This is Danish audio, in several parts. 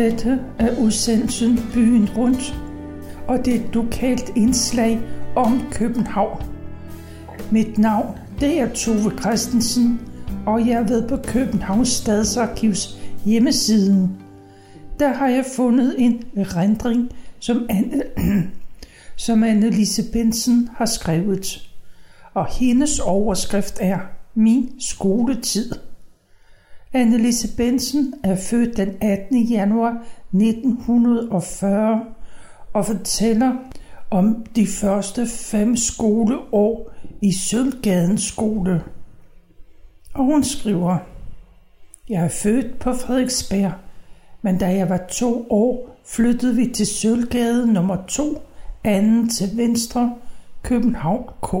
Dette er udsendelsen Byen Rundt, og det er et lokalt indslag om København. Mit navn det er Tove Christensen, og jeg er ved på Københavns Stadsarkivs hjemmesiden. Der har jeg fundet en rendring, som Anne, som Anne-Lise Bensen har skrevet. Og hendes overskrift er Min skoletid. Annelise Bensen er født den 18. januar 1940 og fortæller om de første fem skoleår i Sølvgaden skole. Og hun skriver, Jeg er født på Frederiksberg, men da jeg var to år, flyttede vi til Sølvgade nummer 2, anden til venstre, København K.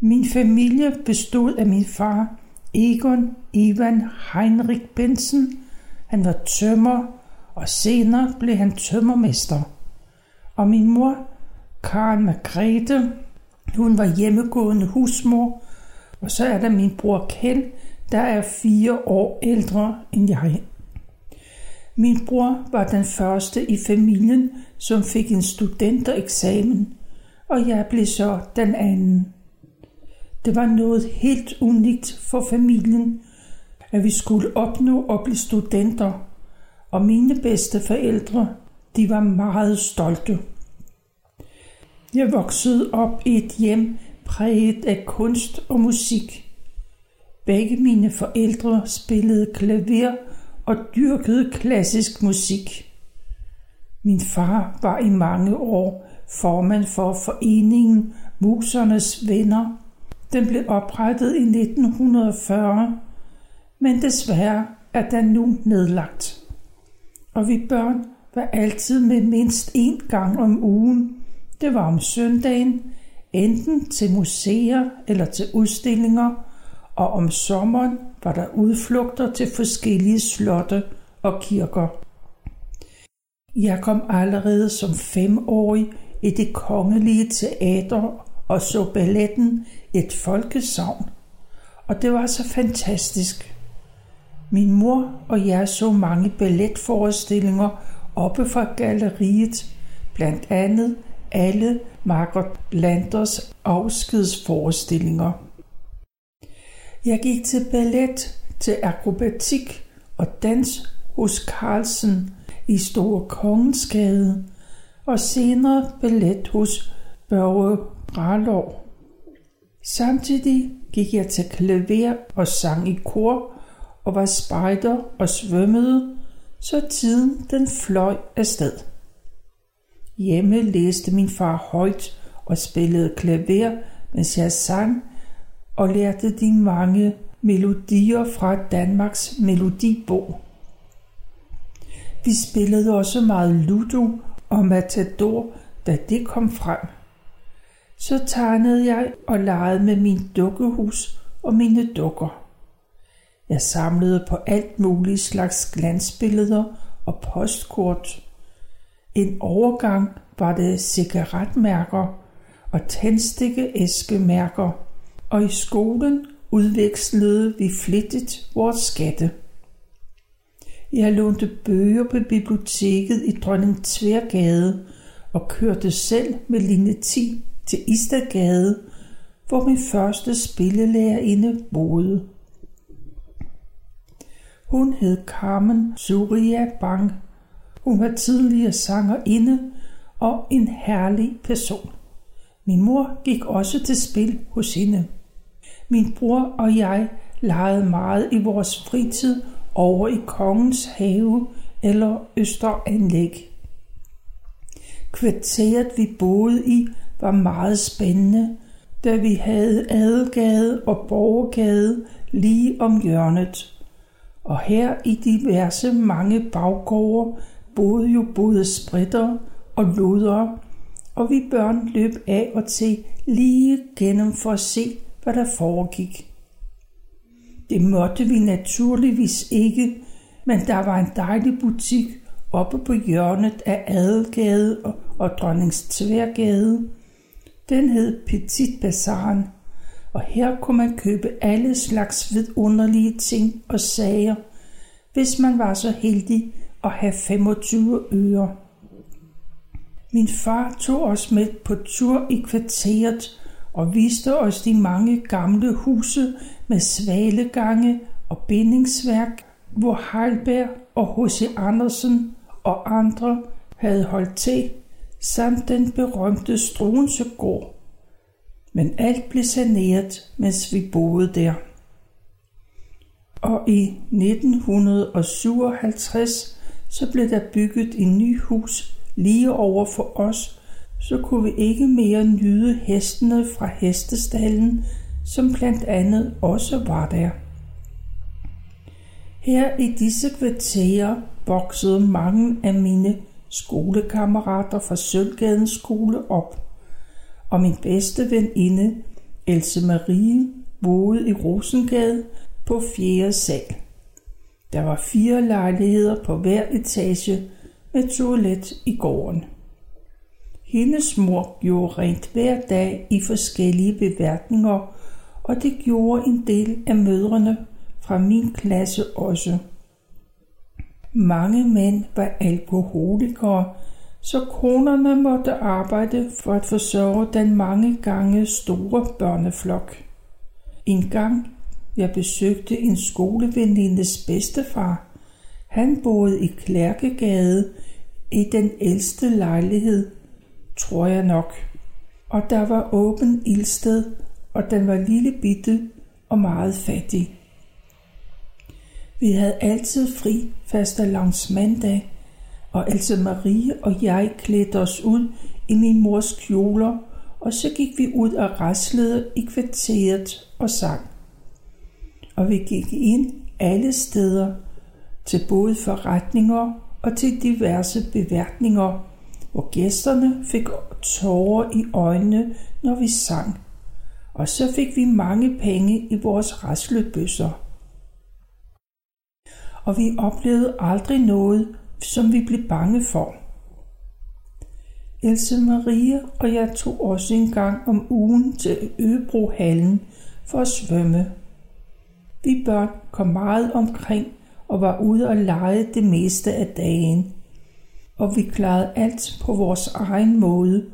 Min familie bestod af min far, Egon Ivan Heinrich Bensen. Han var tømmer, og senere blev han tømmermester. Og min mor, Karen Margrethe, hun var hjemmegående husmor. Og så er der min bror Kjell, der er fire år ældre end jeg. Min bror var den første i familien, som fik en studentereksamen, og jeg blev så den anden. Det var noget helt unikt for familien, at vi skulle opnå at blive studenter, og mine bedste forældre, de var meget stolte. Jeg voksede op i et hjem præget af kunst og musik. Begge mine forældre spillede klaver og dyrkede klassisk musik. Min far var i mange år formand for foreningen Musernes Venner. Den blev oprettet i 1940, men desværre er den nu nedlagt. Og vi børn var altid med mindst én gang om ugen. Det var om søndagen, enten til museer eller til udstillinger, og om sommeren var der udflugter til forskellige slotte og kirker. Jeg kom allerede som femårig i det kongelige teater og så balletten Et folkesavn. Og det var så fantastisk. Min mor og jeg så mange balletforestillinger oppe fra galleriet, blandt andet alle Margot Landers afskedsforestillinger. Jeg gik til ballet, til akrobatik og dans hos Carlsen i Store Kongensgade, og senere ballet hos Børge Rarlov. Samtidig gik jeg til klaver og sang i kor og var spejder og svømmede, så tiden den fløj afsted. Hjemme læste min far højt og spillede klaver, mens jeg sang og lærte de mange melodier fra Danmarks melodibog. Vi spillede også meget ludo og matador, da det kom frem. Så tegnede jeg og legede med min dukkehus og mine dukker. Jeg samlede på alt muligt slags glansbilleder og postkort. En overgang var det cigaretmærker og tændstikkeæskemærker, og i skolen udvekslede vi flittigt vores skatte. Jeg lånte bøger på biblioteket i Dronning Tværgade og kørte selv med linje 10 til Istergade, hvor min første spillelærerinde boede. Hun hed Carmen Surya Bang. Hun var tidligere sangerinde og en herlig person. Min mor gik også til spil hos hende. Min bror og jeg legede meget i vores fritid over i kongens have eller østeranlæg. Kvarteret vi boede i var meget spændende, da vi havde Adelgade og Borgergade lige om hjørnet. Og her i diverse mange baggårde boede jo både spritter og luder, og vi børn løb af og til lige gennem for at se, hvad der foregik. Det måtte vi naturligvis ikke, men der var en dejlig butik oppe på hjørnet af Adelgade og Dronningstværgade, Tværgade. Den hed Petit Bazaren, og her kunne man købe alle slags vidunderlige ting og sager, hvis man var så heldig at have 25 øre. Min far tog os med på tur i kvarteret og viste os de mange gamle huse med svalegange og bindingsværk, hvor Heilberg og H.C. Andersen og andre havde holdt til, samt den berømte Struensegård. Men alt blev saneret, mens vi boede der. Og i 1957 så blev der bygget en ny hus lige over for os, så kunne vi ikke mere nyde hestene fra hestestallen, som blandt andet også var der. Her i disse kvarterer voksede mange af mine skolekammerater fra Sølvgadens skole op, og min bedste veninde, Else Marie, boede i Rosengade på 4. sal. Der var fire lejligheder på hver etage med toilet i gården. Hendes mor gjorde rent hver dag i forskellige beværtninger, og det gjorde en del af mødrene fra min klasse også. Mange mænd var alkoholikere, så konerne måtte arbejde for at forsørge den mange gange store børneflok. En gang jeg besøgte en skolevenindes bedstefar. Han boede i Klærkegade i den ældste lejlighed, tror jeg nok. Og der var åben ildsted, og den var lille bitte og meget fattig. Vi havde altid fri langs mandag, og Else Marie og jeg klædte os ud i min mors kjoler, og så gik vi ud og raslede i kvarteret og sang. Og vi gik ind alle steder, til både forretninger og til diverse beværtninger, hvor gæsterne fik tårer i øjnene, når vi sang. Og så fik vi mange penge i vores raslebøsser og vi oplevede aldrig noget, som vi blev bange for. Else Maria og jeg tog også en gang om ugen til Øbrohallen for at svømme. Vi børn kom meget omkring og var ude og lege det meste af dagen. Og vi klarede alt på vores egen måde,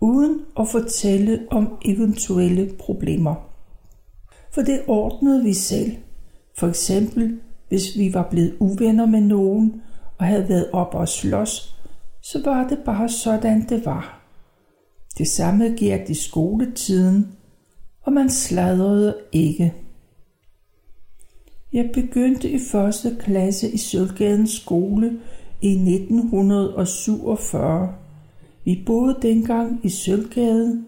uden at fortælle om eventuelle problemer. For det ordnede vi selv. For eksempel hvis vi var blevet uvenner med nogen og havde været op og slås, så var det bare sådan, det var. Det samme gik i skoletiden, og man sladrede ikke. Jeg begyndte i første klasse i Sølvgadens skole i 1947. Vi boede dengang i Sølvgaden,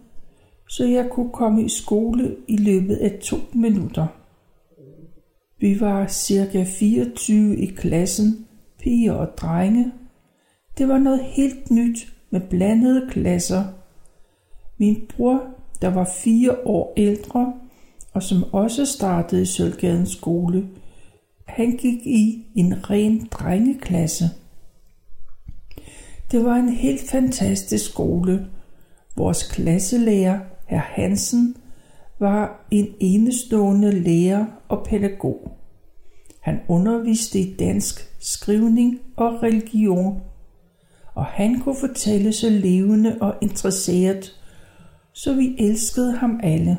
så jeg kunne komme i skole i løbet af to minutter. Vi var cirka 24 i klassen, piger og drenge. Det var noget helt nyt med blandede klasser. Min bror, der var fire år ældre, og som også startede i Sølvgadens skole, han gik i en ren drengeklasse. Det var en helt fantastisk skole. Vores klasselærer, herr Hansen, var en enestående lærer og pædagog. Han underviste i dansk, skrivning og religion, og han kunne fortælle så levende og interesseret, så vi elskede ham alle.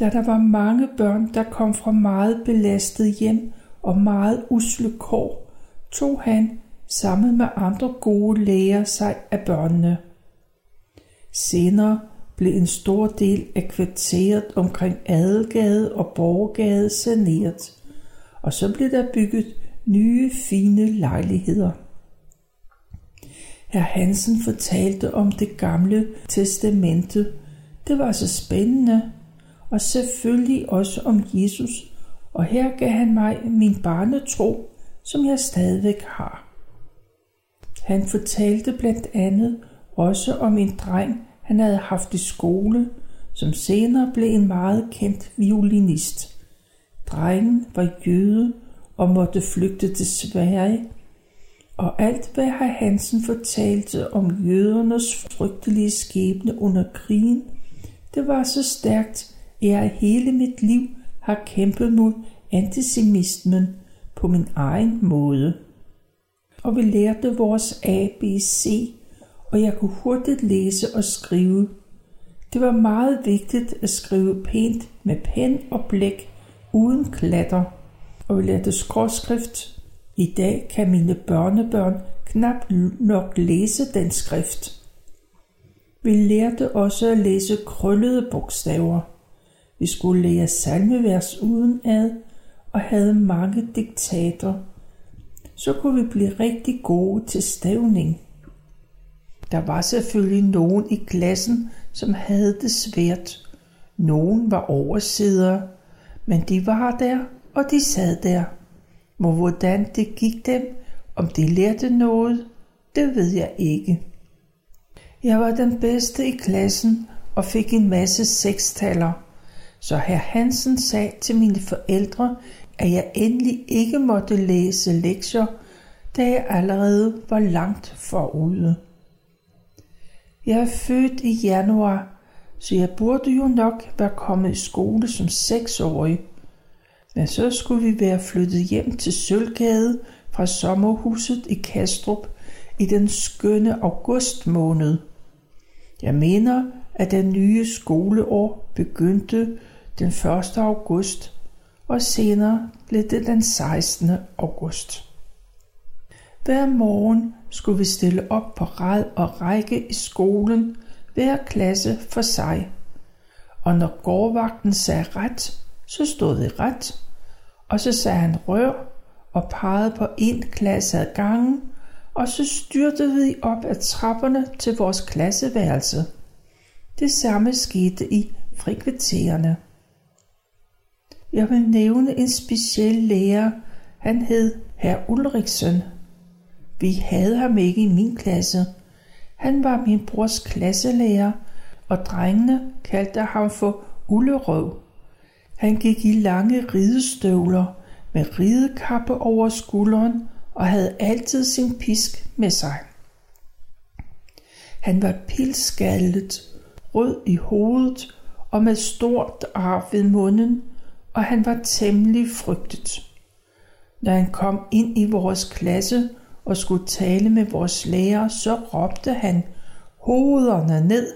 Da der var mange børn, der kom fra meget belastet hjem og meget usle kår, tog han sammen med andre gode læger sig af børnene. Senere blev en stor del af kvarteret omkring Adelgade og Borgade saneret, og så blev der bygget nye fine lejligheder. Herr Hansen fortalte om det gamle testamente. Det var så spændende, og selvfølgelig også om Jesus, og her gav han mig min barnetro, som jeg stadigvæk har. Han fortalte blandt andet også om en dreng, han havde haft i skole, som senere blev en meget kendt violinist. Drengen var jøde og måtte flygte til Sverige, og alt hvad herr Hansen fortalte om jødernes frygtelige skæbne under krigen, det var så stærkt, at jeg hele mit liv har kæmpet mod antisemitismen på på min egen måde. Og vi lærte vores ABC, og jeg kunne hurtigt læse og skrive. Det var meget vigtigt at skrive pænt med pen og blæk, uden klatter. Og vi lærte skråskrift. I dag kan mine børnebørn knap nok læse den skrift. Vi lærte også at læse krøllede bogstaver. Vi skulle lære salmevers udenad og havde mange diktater. Så kunne vi blive rigtig gode til stavning. Der var selvfølgelig nogen i klassen, som havde det svært. Nogen var oversidere, men de var der, og de sad der. Hvor hvordan det gik dem, om de lærte noget, det ved jeg ikke. Jeg var den bedste i klassen og fik en masse sekstaller, så herr Hansen sagde til mine forældre, at jeg endelig ikke måtte læse lektier, da jeg allerede var langt forude. Jeg er født i januar, så jeg burde jo nok være kommet i skole som seksårig. Men så skulle vi være flyttet hjem til Sølvgade fra sommerhuset i Kastrup i den skønne august måned. Jeg mener, at den nye skoleår begyndte den 1. august, og senere blev det den 16. august. Hver morgen skulle vi stille op på rad og række i skolen, hver klasse for sig. Og når gårdvagten sagde ret, så stod vi ret, og så sagde han rør og pegede på en klasse ad gangen, og så styrtede vi op ad trapperne til vores klasseværelse. Det samme skete i frikvartererne. Jeg vil nævne en speciel lærer. Han hed herr Ulriksen. Vi havde ham ikke i min klasse. Han var min brors klasselærer, og drengene kaldte ham for Ullerøv. Han gik i lange ridestøvler med ridekappe over skulderen og havde altid sin pisk med sig. Han var pilskaldet, rød i hovedet og med stort ar ved munden, og han var temmelig frygtet. Når han kom ind i vores klasse og skulle tale med vores lærer, så råbte han hovederne ned,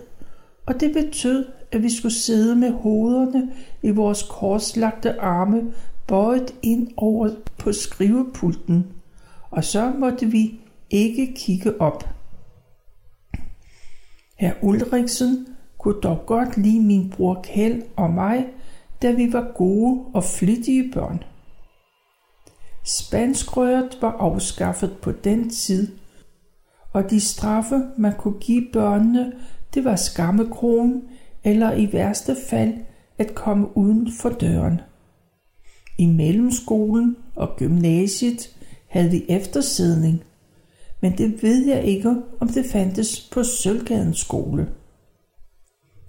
og det betød, at vi skulle sidde med hovederne i vores korslagte arme bøjet ind over på skrivepulten, og så måtte vi ikke kigge op. Herr Ulriksen kunne dog godt lide min bror Kjell og mig, da vi var gode og flittige børn. Spanskrøret var afskaffet på den tid, og de straffe, man kunne give børnene, det var skammekronen eller i værste fald at komme uden for døren. I mellemskolen og gymnasiet havde vi eftersidning, men det ved jeg ikke, om det fandtes på Sølvgadens skole.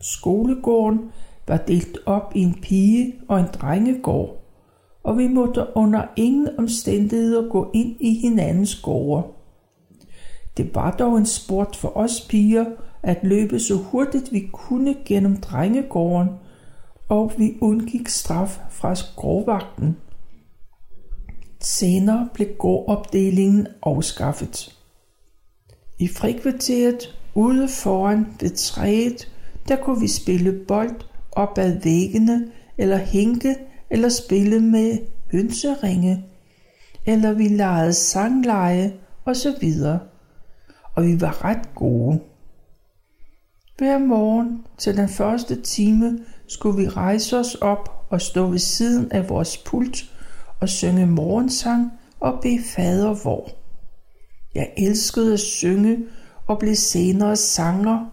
Skolegården var delt op i en pige og en drengegård, og vi måtte under ingen omstændigheder gå ind i hinandens gårde. Det var dog en sport for os piger at løbe så hurtigt vi kunne gennem drengegården, og vi undgik straf fra gårdvagten. Senere blev gårdopdelingen afskaffet. I frikvarteret ude foran ved træet, der kunne vi spille bold op ad væggene, eller hænke, eller spille med hønseringe, eller vi legede sangleje og så videre. Og vi var ret gode. Hver morgen til den første time skulle vi rejse os op og stå ved siden af vores pult og synge morgensang og bede fader vor. Jeg elskede at synge og blev senere sanger,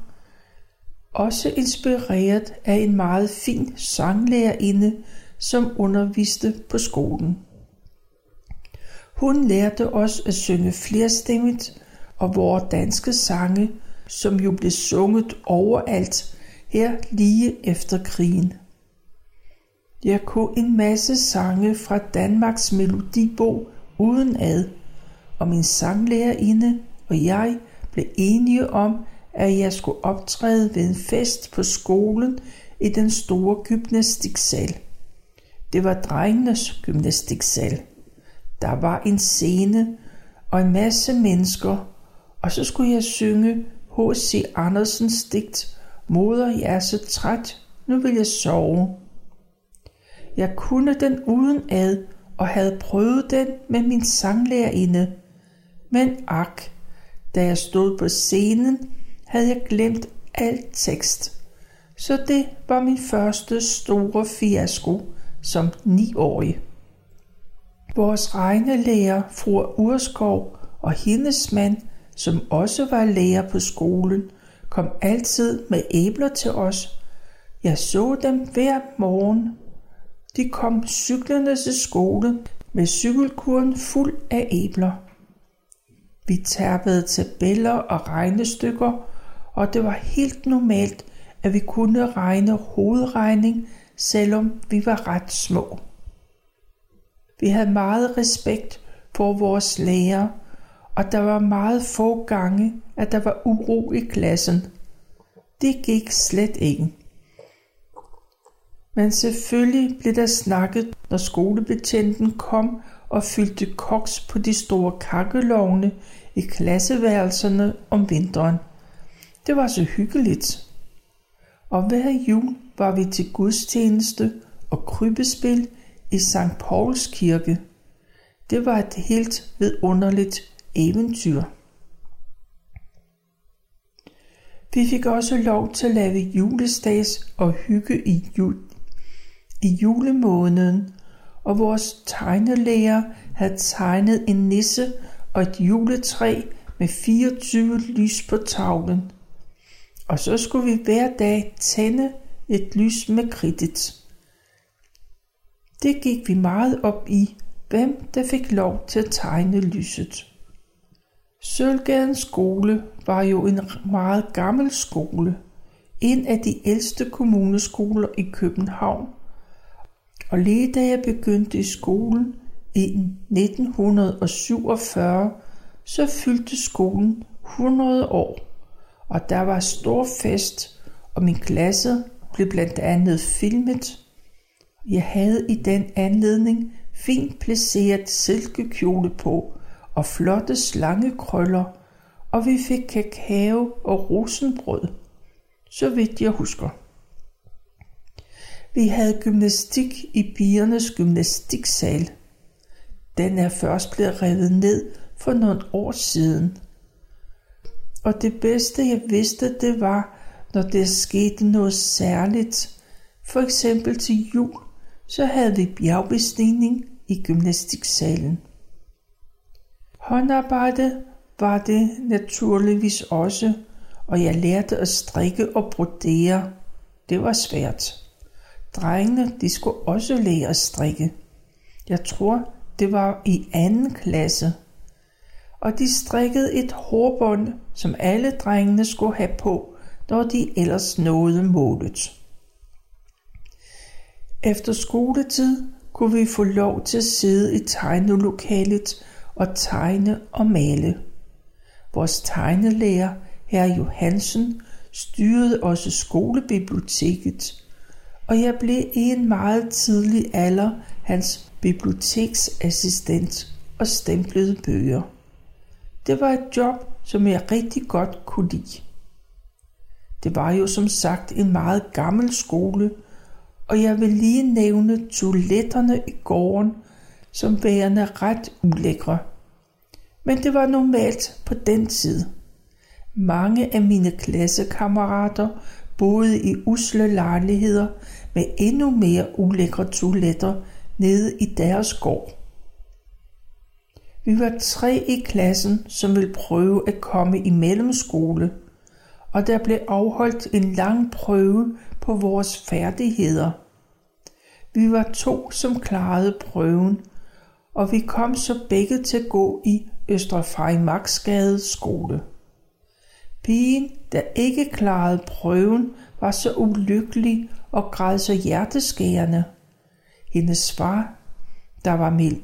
også inspireret af en meget fin sanglærerinde, som underviste på skolen. Hun lærte os at synge flerstemmigt, og vores danske sange, som jo blev sunget overalt her lige efter krigen. Jeg kunne en masse sange fra Danmarks Melodibog uden ad, og min sanglærerinde og jeg blev enige om, at jeg skulle optræde ved en fest på skolen i den store gymnastiksal. Det var drengenes gymnastiksal. Der var en scene og en masse mennesker, og så skulle jeg synge H.C. Andersens digt Moder, jeg er så træt, nu vil jeg sove. Jeg kunne den uden ad og havde prøvet den med min sanglærerinde. Men ak, da jeg stod på scenen, havde jeg glemt alt tekst. Så det var min første store fiasko som niårig. Vores regnelærer, fru Urskov og hendes mand, som også var lærer på skolen, kom altid med æbler til os. Jeg så dem hver morgen. De kom cyklerne til skole med cykelkuren fuld af æbler. Vi tærpede tabeller og regnestykker, og det var helt normalt, at vi kunne regne hovedregning, selvom vi var ret små. Vi havde meget respekt for vores lærer, og der var meget få gange, at der var uro i klassen. Det gik slet ikke. Men selvfølgelig blev der snakket, når skolebetjenten kom og fyldte koks på de store kakkelovne i klasseværelserne om vinteren. Det var så hyggeligt. Og hver jul var vi til gudstjeneste og krybespil i St. Pauls kirke. Det var et helt vidunderligt eventyr. Vi fik også lov til at lave julestads og hygge i, jul, i julemåneden, og vores tegnelærer havde tegnet en nisse og et juletræ med 24 lys på tavlen. Og så skulle vi hver dag tænde et lys med kridtet. Det gik vi meget op i, hvem der fik lov til at tegne lyset. Sølgadens skole var jo en meget gammel skole, en af de ældste kommuneskoler i København. Og lige da jeg begyndte i skolen i 1947, så fyldte skolen 100 år, og der var stor fest, og min klasse blev blandt andet filmet. Jeg havde i den anledning fint placeret silkekjole på og flotte slangekrøller, og vi fik kakao og rosenbrød, så vidt jeg husker. Vi havde gymnastik i pigernes gymnastiksal. Den er først blevet revet ned for nogle år siden. Og det bedste jeg vidste, det var, når der skete noget særligt. For eksempel til jul, så havde vi bjergbestigning i gymnastiksalen. Håndarbejde var det naturligvis også, og jeg lærte at strikke og brodere. Det var svært. Drengene, de skulle også lære at strikke. Jeg tror, det var i anden klasse. Og de strikkede et hårbånd, som alle drengene skulle have på, når de ellers nåede målet. Efter skoletid kunne vi få lov til at sidde i tegnelokalet og tegne og male. Vores tegnelærer, herr Johansen, styrede også skolebiblioteket, og jeg blev i en meget tidlig alder hans biblioteksassistent og stemplede bøger. Det var et job, som jeg rigtig godt kunne lide. Det var jo som sagt en meget gammel skole, og jeg vil lige nævne toiletterne i gården, som værende ret ulækre. Men det var normalt på den tid. Mange af mine klassekammerater boede i usle lejligheder med endnu mere ulækre toiletter nede i deres gård. Vi var tre i klassen, som ville prøve at komme i mellemskole, og der blev afholdt en lang prøve på vores færdigheder. Vi var to, som klarede prøven, og vi kom så begge til at gå i Østre Freimarksgade skole. Pigen, der ikke klarede prøven, var så ulykkelig og græd så hjerteskærende. Hendes far, der var, mil-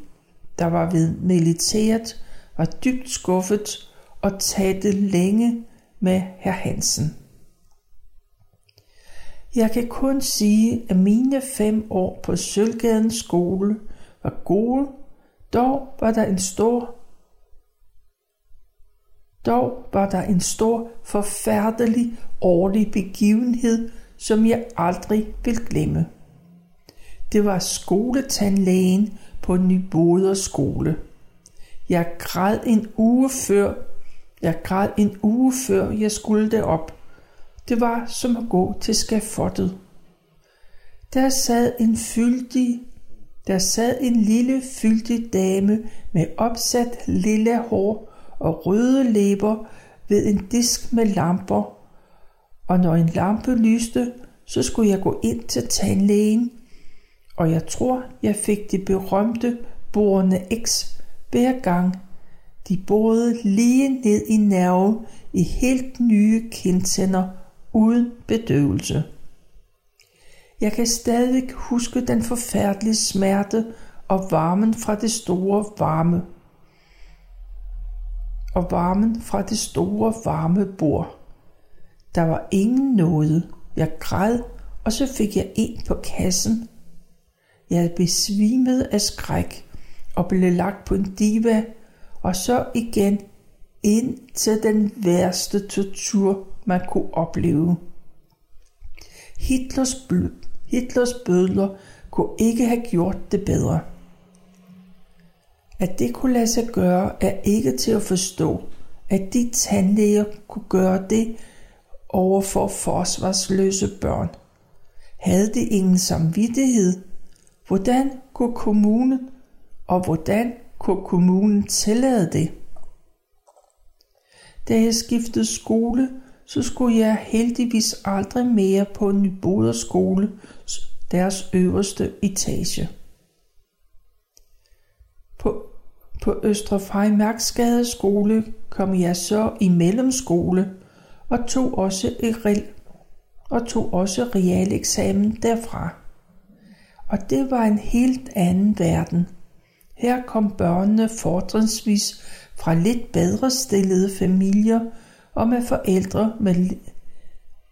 der var ved militæret, var dybt skuffet og talte længe med herr Hansen. Jeg kan kun sige, at mine fem år på Sølvgadens skole var gode Dog var der en stor dog var der en stor, forfærdelig årlig begivenhed, som jeg aldrig vil glemme. Det var skoletandlægen på Nyboder skole. Jeg græd en uge før, jeg græd en uge før jeg skulle derop. Det var som at gå til skafottet. Der sad en fyldig, der sad en lille fyldig dame med opsat lille hår og røde læber ved en disk med lamper. Og når en lampe lyste, så skulle jeg gå ind til tandlægen, og jeg tror, jeg fik det berømte borende X hver gang. De borede lige ned i nerven i helt nye kindtænder uden bedøvelse. Jeg kan stadig huske den forfærdelige smerte og varmen fra det store varme og varmen fra det store varme bord. Der var ingen noget. Jeg græd, og så fik jeg en på kassen. Jeg besvimede af skræk og blev lagt på en diva, og så igen ind til den værste tortur, man kunne opleve. Hitlers, bl- Hitlers bødler kunne ikke have gjort det bedre. At det kunne lade sig gøre, er ikke til at forstå. At de tandlæger kunne gøre det over for forsvarsløse børn. Havde de ingen samvittighed? Hvordan kunne kommunen, og hvordan kunne kommunen tillade det? Da jeg skiftede skole, så skulle jeg heldigvis aldrig mere på en Nyboder skole, deres øverste etage. På på Østre Freimarksgade skole kom jeg så i mellemskole og tog også et og tog også realeksamen derfra. Og det var en helt anden verden. Her kom børnene fortrinsvis fra lidt bedre stillede familier og med forældre med,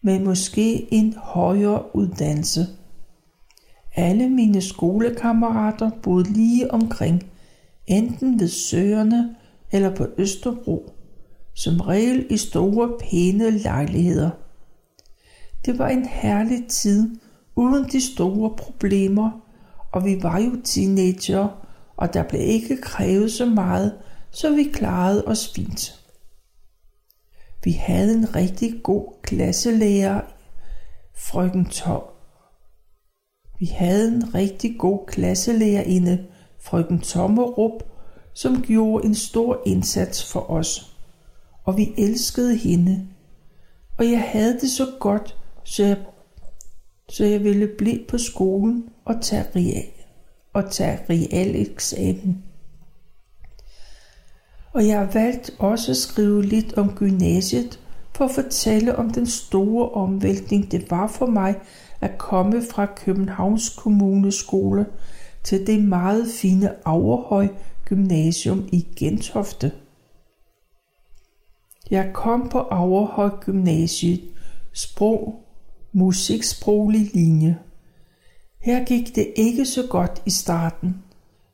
med måske en højere uddannelse. Alle mine skolekammerater boede lige omkring – enten ved søerne eller på Østerbro, som regel i store pæne lejligheder. Det var en herlig tid uden de store problemer, og vi var jo teenager, og der blev ikke krævet så meget, så vi klarede os fint. Vi havde en rigtig god klasselærer, frøken Tom. Vi havde en rigtig god klasselærerinde, frøken Tommerup, som gjorde en stor indsats for os, og vi elskede hende. Og jeg havde det så godt, så jeg, så jeg ville blive på skolen og tage real, og tage real eksamen. Og jeg har valgt også at skrive lidt om gymnasiet, for at fortælle om den store omvæltning det var for mig at komme fra Københavns Kommuneskole til det meget fine Averhøj Gymnasium i Gentofte. Jeg kom på Averhøj Gymnasiet, sprog, musiksproglig linje. Her gik det ikke så godt i starten.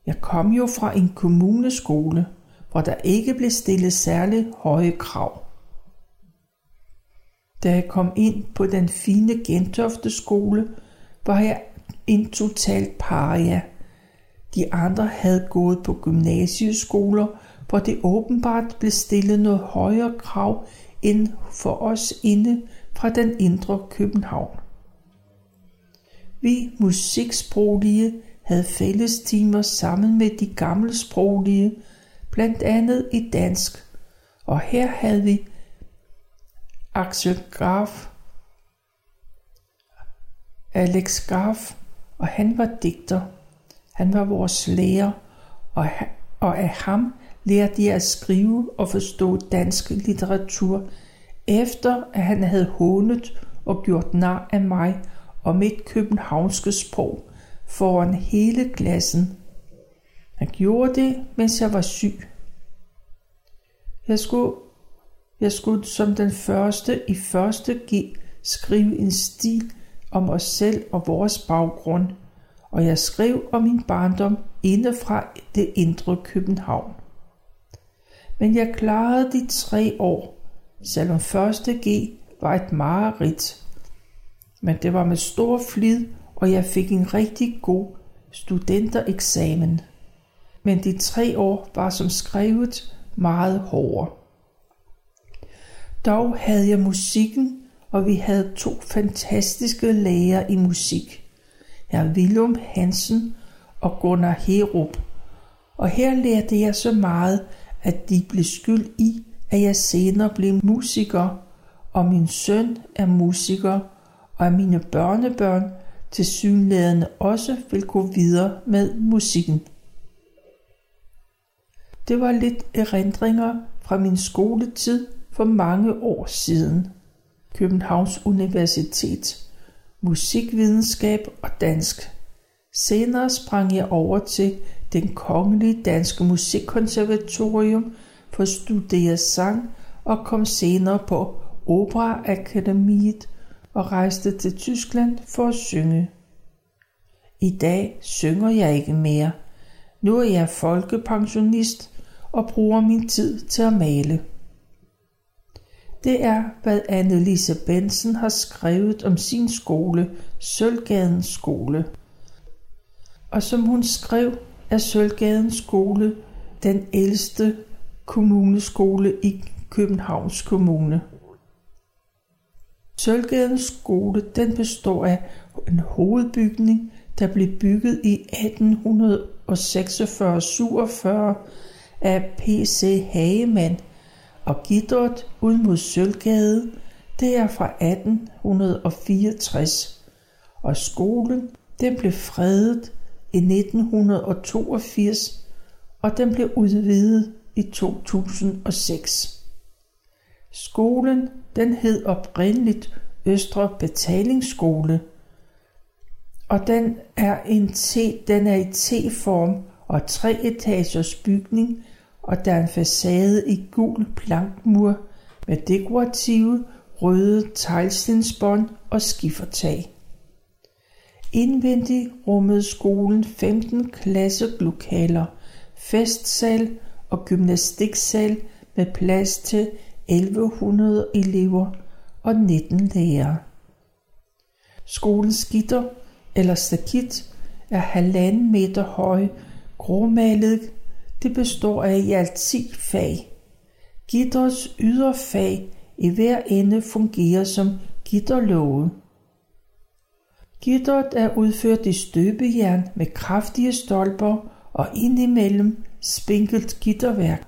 Jeg kom jo fra en kommuneskole, hvor der ikke blev stillet særlig høje krav. Da jeg kom ind på den fine Gentofte skole, var jeg en total paria – de andre havde gået på gymnasieskoler, hvor det åbenbart blev stillet noget højere krav end for os inde fra den indre København. Vi musiksproglige havde fællestimer sammen med de gammelsproglige, blandt andet i dansk, og her havde vi Axel Graf, Alex Graf, og han var digter. Han var vores lærer, og, og af ham lærte jeg at skrive og forstå dansk litteratur, efter at han havde hånet og gjort nar af mig og mit københavnske sprog foran hele klassen. Jeg gjorde det, mens jeg var syg. Jeg skulle, jeg skulle som den første i første G skrive en stil om os selv og vores baggrund – og jeg skrev om min barndom inde fra det indre København. Men jeg klarede de tre år, selvom første G var et mareridt. Men det var med stor flid, og jeg fik en rigtig god studentereksamen. Men de tre år var som skrevet meget hårdere. Dog havde jeg musikken, og vi havde to fantastiske lærere i musik. Herr Willum Hansen og Gunnar Herup. Og her lærte jeg så meget, at de blev skyld i, at jeg senere blev musiker, og min søn er musiker, og at mine børnebørn til synlædende også vil gå videre med musikken. Det var lidt erindringer fra min skoletid for mange år siden. Københavns Universitet, musikvidenskab og dansk. Senere sprang jeg over til den kongelige danske musikkonservatorium for at studere sang og kom senere på Operaakademiet og rejste til Tyskland for at synge. I dag synger jeg ikke mere. Nu er jeg folkepensionist og bruger min tid til at male. Det er, hvad Annelise Bensen har skrevet om sin skole, Sølvgadens skole. Og som hun skrev, er Sølvgadens skole den ældste kommuneskole i Københavns Kommune. Sølvgadens skole den består af en hovedbygning, der blev bygget i 1846-47 af P.C. Hagemann og gitteret ud mod Sølvgade, det er fra 1864, og skolen den blev fredet i 1982, og den blev udvidet i 2006. Skolen den hed oprindeligt Østre Betalingsskole, og den er en T, den er i T-form og tre etagers bygning, og der er en facade i gul plankmur med dekorative røde teglstensbånd og skiffertag. Indvendig rummede skolen 15 klasselokaler, festsal og gymnastiksal med plads til 1100 elever og 19 lærere. Skolens gitter eller stakit er halvanden meter høj, gråmalet. Det består af i alt 10 fag. Gitters yderfag i hver ende fungerer som gitterlåge. Gitteret er udført i støbejern med kraftige stolper og indimellem spinkelt gitterværk.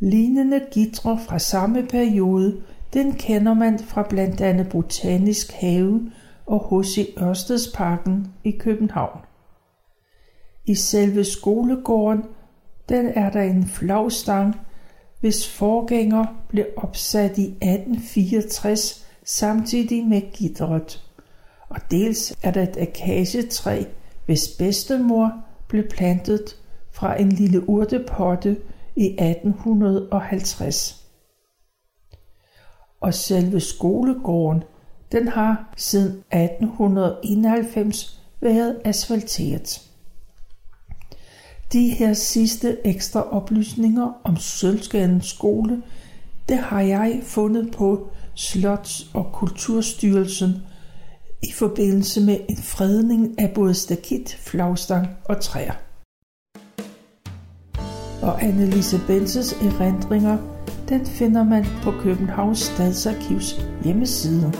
Lignende gitre fra samme periode, den kender man fra blandt andet Botanisk Have og H.C. Ørstedsparken i København. I selve skolegården, den er der en flagstang, hvis forgænger blev opsat i 1864 samtidig med gitteret. Og dels er der et akacietræ, hvis bedstemor blev plantet fra en lille urtepotte i 1850. Og selve skolegården, den har siden 1891 været asfalteret. De her sidste ekstra oplysninger om Sølvskadens skole, det har jeg fundet på Slots- og Kulturstyrelsen i forbindelse med en fredning af både stakit, flagstang og træer og Annelise Benses erindringer, den finder man på Københavns Stadsarkivs hjemmeside.